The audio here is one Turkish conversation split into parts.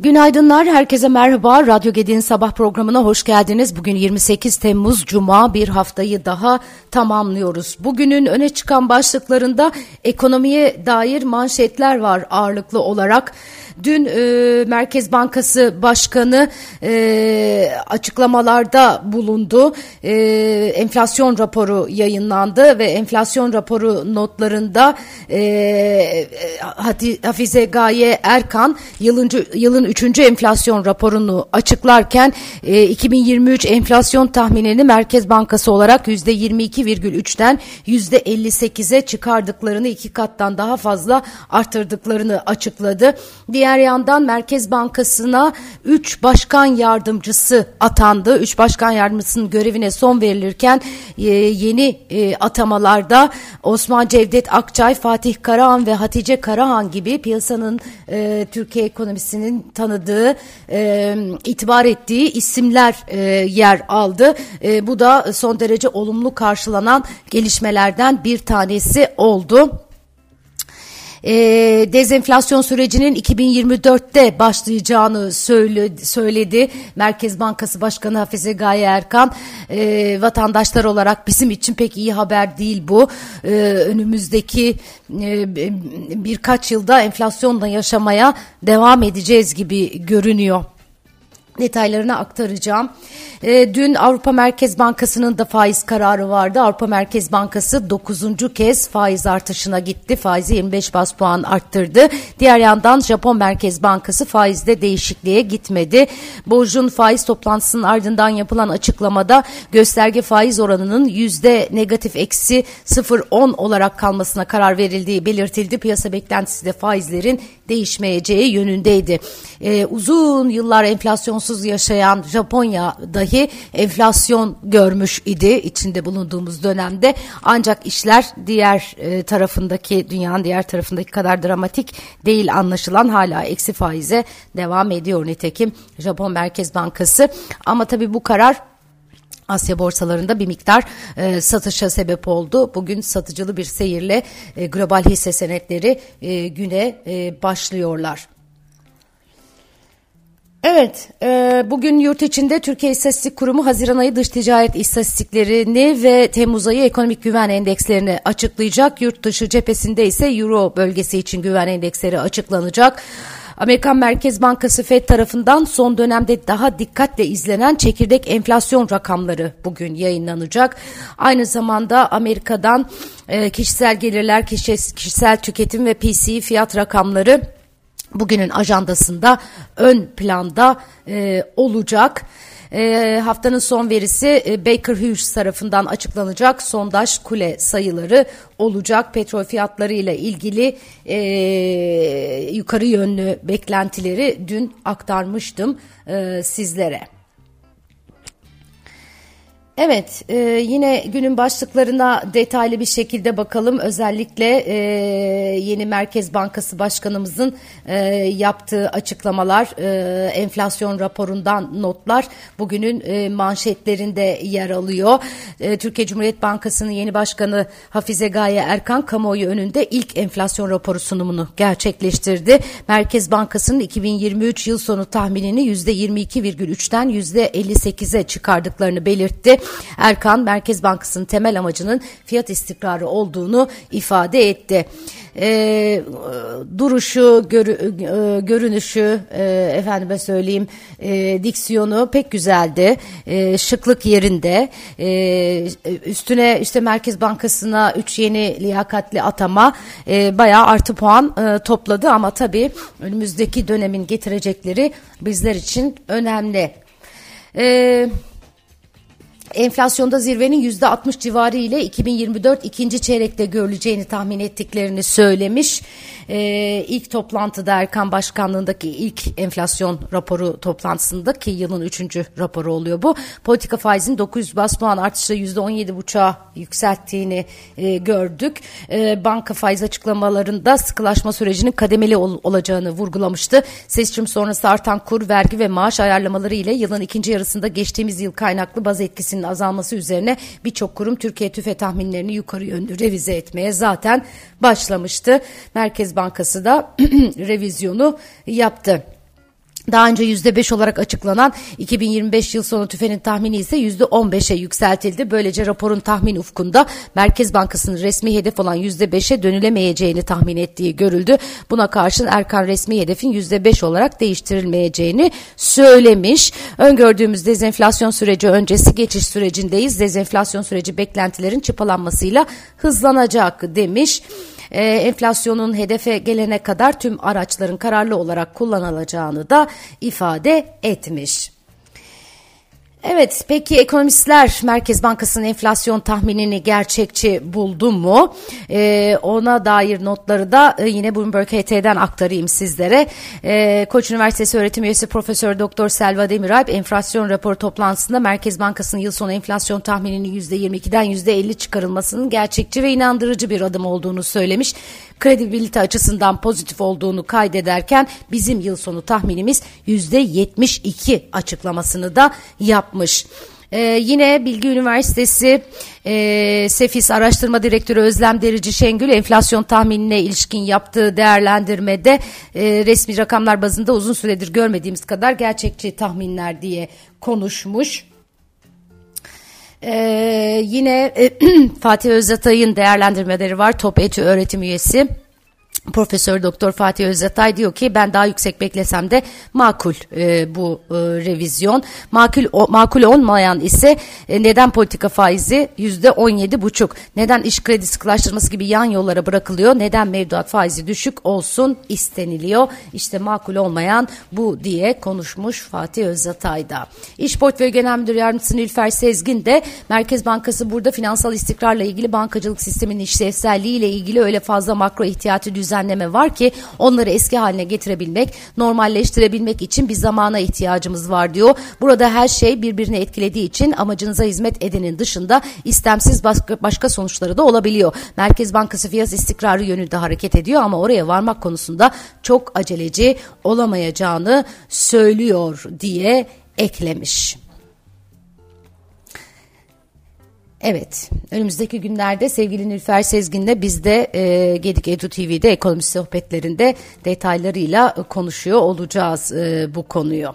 Günaydınlar, herkese merhaba. Radyo Gedi'nin sabah programına hoş geldiniz. Bugün 28 Temmuz Cuma bir haftayı daha tamamlıyoruz. Bugünün öne çıkan başlıklarında ekonomiye dair manşetler var ağırlıklı olarak. Dün e, Merkez Bankası Başkanı e, açıklamalarda bulundu. E, enflasyon raporu yayınlandı ve enflasyon raporu notlarında e, Hafize Gaye Erkan yılın, yılın 3. enflasyon raporunu açıklarken e, 2023 enflasyon tahminini Merkez Bankası olarak %22,3'ten %58'e çıkardıklarını iki kattan daha fazla arttırdıklarını açıkladı. Diğer Diğer yandan Merkez Bankası'na 3 başkan yardımcısı atandı. 3 başkan yardımcısının görevine son verilirken e, yeni e, atamalarda Osman Cevdet Akçay, Fatih Karahan ve Hatice Karahan gibi piyasanın e, Türkiye ekonomisinin tanıdığı, e, itibar ettiği isimler e, yer aldı. E, bu da son derece olumlu karşılanan gelişmelerden bir tanesi oldu e, dezenflasyon sürecinin 2024'te başlayacağını söyledi. Merkez Bankası Başkanı Hafize Gaye Erkan e, vatandaşlar olarak bizim için pek iyi haber değil bu. E, önümüzdeki e, birkaç yılda enflasyonla yaşamaya devam edeceğiz gibi görünüyor detaylarını aktaracağım. E, dün Avrupa Merkez Bankası'nın da faiz kararı vardı. Avrupa Merkez Bankası 9. kez faiz artışına gitti. Faizi 25 bas puan arttırdı. Diğer yandan Japon Merkez Bankası faizde değişikliğe gitmedi. Borcun faiz toplantısının ardından yapılan açıklamada gösterge faiz oranının yüzde negatif eksi 0.10 olarak kalmasına karar verildiği belirtildi. Piyasa beklentisi de faizlerin değişmeyeceği yönündeydi. E, uzun yıllar enflasyonsuz yaşayan Japonya dahi enflasyon görmüş idi içinde bulunduğumuz dönemde. Ancak işler diğer e, tarafındaki dünyanın diğer tarafındaki kadar dramatik değil anlaşılan hala eksi faize devam ediyor nitekim Japon Merkez Bankası. Ama tabii bu karar Asya borsalarında bir miktar e, satışa sebep oldu. Bugün satıcılı bir seyirle e, global hisse senetleri e, güne e, başlıyorlar. Evet, e, bugün yurt içinde Türkiye İstatistik Kurumu Haziran ayı dış ticaret istatistiklerini ve Temmuz ayı ekonomik güven endekslerini açıklayacak. Yurt dışı cephesinde ise Euro bölgesi için güven endeksleri açıklanacak. Amerikan Merkez Bankası Fed tarafından son dönemde daha dikkatle izlenen çekirdek enflasyon rakamları bugün yayınlanacak. Aynı zamanda Amerika'dan e, kişisel gelirler, kişisel tüketim ve PCE fiyat rakamları bugünün ajandasında ön planda e, olacak. E, haftanın son verisi e, Baker Hughes tarafından açıklanacak sondaj kule sayıları olacak. Petrol fiyatları ile ilgili e, yukarı yönlü beklentileri dün aktarmıştım e, sizlere. Evet, e, yine günün başlıklarına detaylı bir şekilde bakalım. Özellikle e, yeni Merkez Bankası Başkanımızın e, yaptığı açıklamalar, e, enflasyon raporundan notlar bugünün e, manşetlerinde yer alıyor. E, Türkiye Cumhuriyet Bankası'nın yeni başkanı Hafize Gaye Erkan kamuoyu önünde ilk enflasyon raporu sunumunu gerçekleştirdi. Merkez Bankası'nın 2023 yıl sonu tahminini %22,3'ten %58'e çıkardıklarını belirtti. Erkan Merkez Bankası'nın temel amacının fiyat istikrarı olduğunu ifade etti. E, duruşu, görü, e, görünüşü, e, efendime söyleyeyim, e, diksiyonu pek güzeldi. E, şıklık yerinde. E, üstüne işte Merkez Bankası'na 3 yeni liyakatli atama e, bayağı artı puan e, topladı ama tabii önümüzdeki dönemin getirecekleri bizler için önemli. Evet. Enflasyonda zirvenin yüzde 60 civarı ile 2024 ikinci çeyrekte görüleceğini tahmin ettiklerini söylemiş. Ee, ilk toplantıda Erkan Başkanlığındaki ilk enflasyon raporu toplantısında ki yılın üçüncü raporu oluyor bu. Politika faizin 900 bas puan artışla yüzde 17,5'a yükselttiğini e, gördük. E, banka faiz açıklamalarında sıkılaşma sürecinin kademeli ol, olacağını vurgulamıştı. Seçim sonrası artan kur, vergi ve maaş ayarlamaları ile yılın ikinci yarısında geçtiğimiz yıl kaynaklı baz etkisini etkisinin azalması üzerine birçok kurum Türkiye tüfe tahminlerini yukarı yönlü revize etmeye zaten başlamıştı. Merkez Bankası da revizyonu yaptı. Daha önce %5 olarak açıklanan 2025 yıl sonu tüfenin tahmini ise %15'e yükseltildi. Böylece raporun tahmin ufkunda Merkez Bankası'nın resmi hedef olan %5'e dönülemeyeceğini tahmin ettiği görüldü. Buna karşın Erkan resmi hedefin %5 olarak değiştirilmeyeceğini söylemiş. Öngördüğümüz dezenflasyon süreci öncesi geçiş sürecindeyiz. Dezenflasyon süreci beklentilerin çıpalanmasıyla hızlanacak demiş e, enflasyonun hedefe gelene kadar tüm araçların kararlı olarak kullanılacağını da ifade etmiş. Evet peki ekonomistler Merkez Bankası'nın enflasyon tahminini gerçekçi buldu mu? Ee, ona dair notları da e, yine Bloomberg HT'den aktarayım sizlere. Ee, Koç Üniversitesi öğretim üyesi Profesör Doktor Selva Demiralp enflasyon raporu toplantısında Merkez Bankası'nın yıl sonu enflasyon tahmininin %22'den %50 çıkarılmasının gerçekçi ve inandırıcı bir adım olduğunu söylemiş kredibilite açısından pozitif olduğunu kaydederken bizim yıl sonu tahminimiz %72 açıklamasını da yapmış. Ee, yine Bilgi Üniversitesi e, Sefis Araştırma Direktörü Özlem Derici Şengül enflasyon tahminine ilişkin yaptığı değerlendirmede e, resmi rakamlar bazında uzun süredir görmediğimiz kadar gerçekçi tahminler diye konuşmuş. Ee, yine e, Fatih Özatay'ın değerlendirmeleri var. Top Eti öğretim üyesi. Profesör Doktor Fatih Özatay diyor ki ben daha yüksek beklesem de makul e, bu e, revizyon. Makul o, makul olmayan ise e, neden politika faizi yüzde on yedi buçuk. Neden iş kredi sıkılaştırması gibi yan yollara bırakılıyor? Neden mevduat faizi düşük olsun isteniliyor? İşte makul olmayan bu diye konuşmuş Fatih Özatay da. İş Portföy Genel Müdür Yardımcısı Nilfer Sezgin de Merkez Bankası burada finansal istikrarla ilgili bankacılık sisteminin işlevselliği ile ilgili öyle fazla makro ihtiyatı düzenli düzenleme var ki onları eski haline getirebilmek, normalleştirebilmek için bir zamana ihtiyacımız var diyor. Burada her şey birbirini etkilediği için amacınıza hizmet edenin dışında istemsiz başka sonuçları da olabiliyor. Merkez Bankası fiyat istikrarı yönünde hareket ediyor ama oraya varmak konusunda çok aceleci olamayacağını söylüyor diye eklemiş. Evet, önümüzdeki günlerde sevgili Nilüfer Sezgin'le biz de e, Gedik Edu TV'de ekonomi sohbetlerinde detaylarıyla konuşuyor olacağız e, bu konuyu.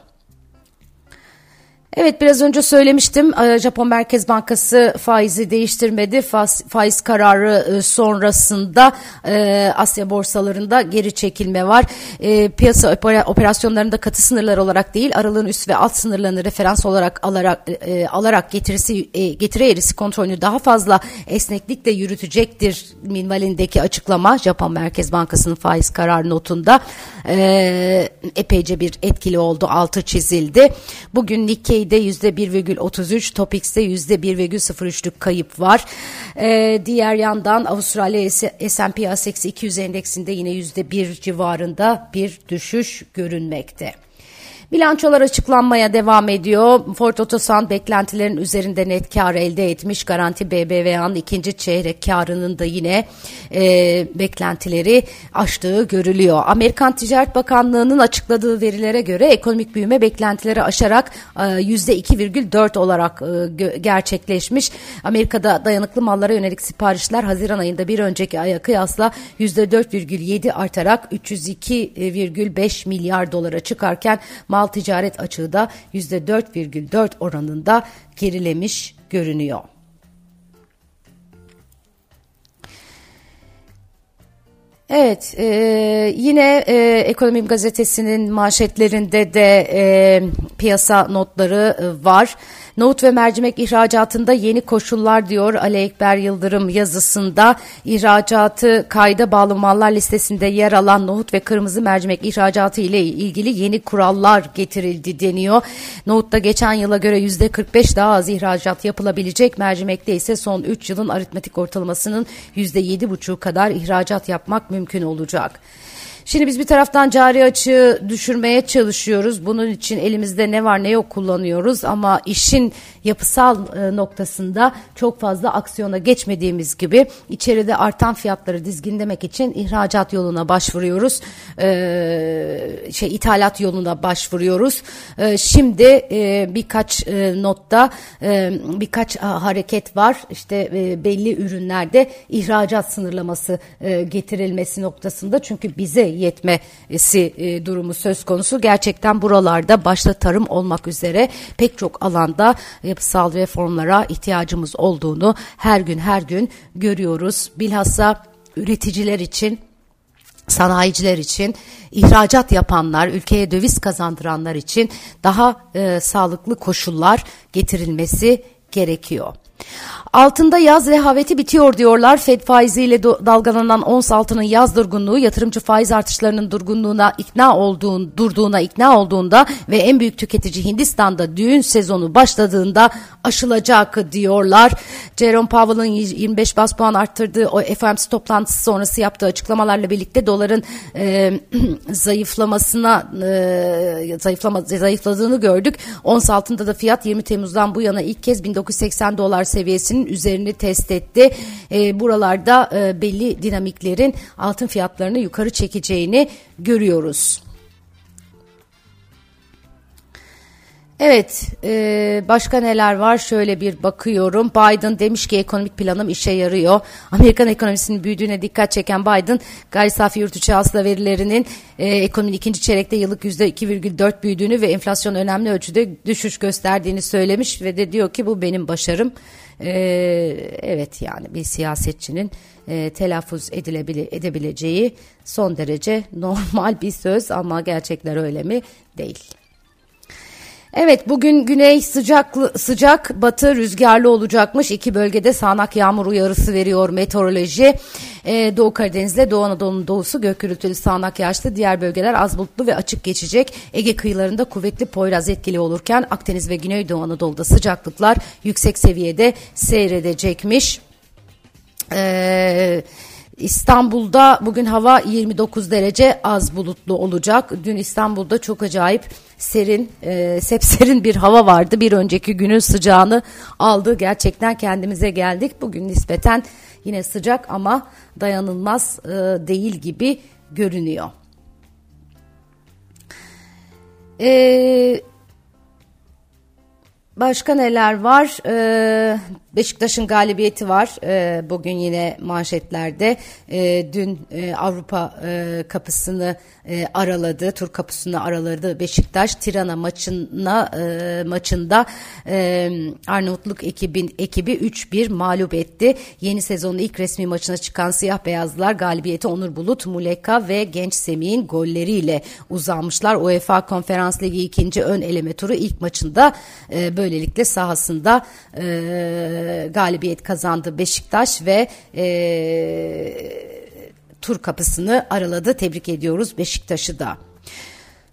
Evet biraz önce söylemiştim ee, Japon Merkez Bankası faizi değiştirmedi. Faiz kararı e, sonrasında e, Asya borsalarında geri çekilme var. E, piyasa operasyonlarında katı sınırlar olarak değil aralığın üst ve alt sınırlarını referans olarak alarak alarak getirisi getiri eğrisi kontrolünü daha fazla esneklikle yürütecektir minvalindeki açıklama Japon Merkez Bankası'nın faiz kararı notunda epeyce bir etkili oldu altı çizildi. Bugün Nikkei Nikkei'de %1,33, Topix'te %1,03'lük kayıp var. Ee, diğer yandan Avustralya S&P ASX 200 endeksinde yine %1 civarında bir düşüş görünmekte. Bilançolar açıklanmaya devam ediyor. Ford Otosan beklentilerin üzerinde net kar elde etmiş. Garanti BBVA'nın ikinci çeyrek karının da yine e, beklentileri aştığı görülüyor. Amerikan Ticaret Bakanlığı'nın açıkladığı verilere göre ekonomik büyüme beklentileri aşarak e, yüzde 2,4 olarak e, gerçekleşmiş. Amerika'da dayanıklı mallara yönelik siparişler Haziran ayında bir önceki aya kıyasla %4,7 artarak 302,5 milyar dolara çıkarken mal ticaret açığı da %4,4 oranında gerilemiş görünüyor. Evet, e, yine e, Ekonomim Gazetesi'nin manşetlerinde de e, piyasa notları e, var. Nohut ve mercimek ihracatında yeni koşullar diyor Ali Ekber Yıldırım yazısında. İhracatı kayda bağlı mallar listesinde yer alan nohut ve kırmızı mercimek ihracatı ile ilgili yeni kurallar getirildi deniyor. Nohutta geçen yıla göre yüzde 45 daha az ihracat yapılabilecek. Mercimekte ise son 3 yılın aritmetik ortalamasının yüzde 7,5 kadar ihracat yapmak mümkün olacak. Şimdi biz bir taraftan cari açığı düşürmeye çalışıyoruz. Bunun için elimizde ne var ne yok kullanıyoruz ama işin yapısal e, noktasında çok fazla aksiyona geçmediğimiz gibi içeride artan fiyatları dizginlemek için ihracat yoluna başvuruyoruz. E, şey ithalat yoluna başvuruyoruz. E, şimdi e, birkaç e, notta e, birkaç hareket var. İşte e, belli ürünlerde ihracat sınırlaması e, getirilmesi noktasında çünkü bize yetmesi e, durumu söz konusu. Gerçekten buralarda başta tarım olmak üzere pek çok alanda yapısal reformlara ihtiyacımız olduğunu her gün her gün görüyoruz. Bilhassa üreticiler için sanayiciler için, ihracat yapanlar, ülkeye döviz kazandıranlar için daha e, sağlıklı koşullar getirilmesi gerekiyor. Altında yaz rehaveti bitiyor diyorlar. Fed faiziyle dalgalanan ons altının yaz durgunluğu yatırımcı faiz artışlarının durgunluğuna ikna olduğun, durduğuna ikna olduğunda ve en büyük tüketici Hindistan'da düğün sezonu başladığında aşılacak diyorlar. Jerome Powell'ın 25 bas puan arttırdığı o FOMC toplantısı sonrası yaptığı açıklamalarla birlikte doların e, zayıflamasına e, zayıflama, zayıfladığını gördük. Ons altında da fiyat 20 Temmuz'dan bu yana ilk kez 1980 dolar seviyesinin üzerini test etti. E, buralarda e, belli dinamiklerin altın fiyatlarını yukarı çekeceğini görüyoruz. Evet, e, başka neler var? Şöyle bir bakıyorum. Biden demiş ki ekonomik planım işe yarıyor. Amerikan ekonomisinin büyüdüğüne dikkat çeken Biden, gayri safi yurt içi hasıla verilerinin e, ekonominin ikinci çeyrekte yıllık %2,4 büyüdüğünü ve enflasyon önemli ölçüde düşüş gösterdiğini söylemiş ve de diyor ki bu benim başarım. E, evet yani bir siyasetçinin e, telaffuz edilebile, edebileceği son derece normal bir söz ama gerçekler öyle mi? Değil. Evet bugün güney sıcak sıcak batı rüzgarlı olacakmış. İki bölgede sağanak yağmur uyarısı veriyor meteoroloji. Ee, Doğu Karadeniz'de Doğu Anadolu'nun doğusu gök gürültülü sağanak yağışlı. Diğer bölgeler az bulutlu ve açık geçecek. Ege kıyılarında kuvvetli Poyraz etkili olurken Akdeniz ve Güneydoğu Anadolu'da sıcaklıklar yüksek seviyede seyredecekmiş. Eee İstanbul'da bugün hava 29 derece az bulutlu olacak. Dün İstanbul'da çok acayip serin, e, sepserin bir hava vardı. Bir önceki günün sıcağını aldı. Gerçekten kendimize geldik. Bugün nispeten yine sıcak ama dayanılmaz e, değil gibi görünüyor. Eee Başka neler var? Ee, Beşiktaş'ın galibiyeti var. Ee, bugün yine manşetlerde. Ee, dün e, Avrupa e, kapısını e, araladı, tur kapısını araladı Beşiktaş. Tirana maçına maçında Arnavutluk ekibin ekibi 3-1 mağlup etti. Yeni sezonun ilk resmi maçına çıkan siyah beyazlılar galibiyeti Onur Bulut, Muleka ve Genç Semih'in golleriyle uzanmışlar. UEFA Konferans Ligi ikinci ön eleme turu ilk maçında e, böylelikle sahasında e, galibiyet kazandı Beşiktaş ve e, tur kapısını araladı. Tebrik ediyoruz Beşiktaş'ı da.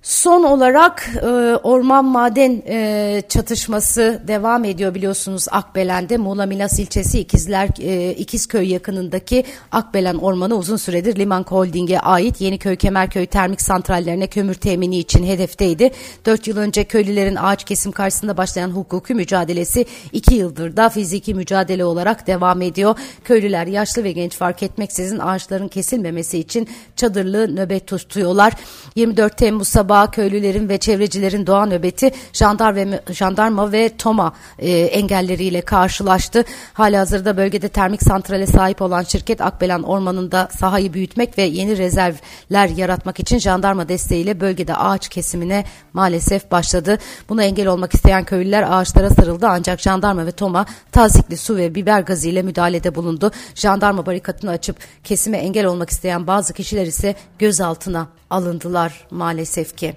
Son olarak e, orman maden e, çatışması devam ediyor biliyorsunuz Akbelen'de Muğla Milas ilçesi İkizler e, İkizköy yakınındaki Akbelen Ormanı uzun süredir Liman Holding'e ait Yeniköy Kemerköy termik santrallerine kömür temini için hedefteydi. Dört yıl önce köylülerin ağaç kesim karşısında başlayan hukuki mücadelesi iki yıldır da fiziki mücadele olarak devam ediyor. Köylüler yaşlı ve genç fark etmeksizin ağaçların kesilmemesi için çadırlı nöbet tutuyorlar. 24 Temmuz sabahı sabahı köylülerin ve çevrecilerin doğa nöbeti jandar ve, jandarma ve TOMA e, engelleriyle karşılaştı. Halihazırda bölgede termik santrale sahip olan şirket Akbelen Ormanı'nda sahayı büyütmek ve yeni rezervler yaratmak için jandarma desteğiyle bölgede ağaç kesimine maalesef başladı. Buna engel olmak isteyen köylüler ağaçlara sarıldı ancak jandarma ve TOMA tazikli su ve biber gazı ile müdahalede bulundu. Jandarma barikatını açıp kesime engel olmak isteyen bazı kişiler ise gözaltına alındılar maalesef ki.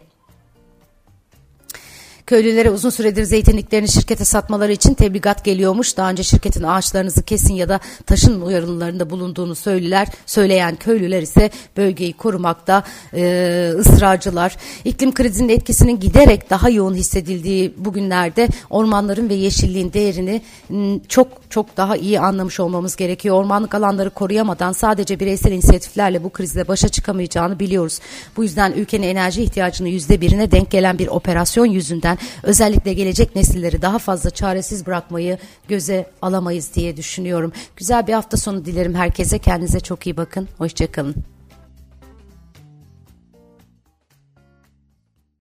Köylülere uzun süredir zeytinliklerini şirkete satmaları için tebligat geliyormuş. Daha önce şirketin ağaçlarınızı kesin ya da taşın uyarılarında bulunduğunu söyler, söyleyen köylüler ise bölgeyi korumakta e, ısrarcılar. İklim krizinin etkisinin giderek daha yoğun hissedildiği bugünlerde ormanların ve yeşilliğin değerini çok çok daha iyi anlamış olmamız gerekiyor. Ormanlık alanları koruyamadan sadece bireysel inisiyatiflerle bu krizle başa çıkamayacağını biliyoruz. Bu yüzden ülkenin enerji ihtiyacını yüzde birine denk gelen bir operasyon yüzünden özellikle gelecek nesilleri daha fazla çaresiz bırakmayı göze alamayız diye düşünüyorum. Güzel bir hafta sonu dilerim herkese. Kendinize çok iyi bakın. Hoşçakalın.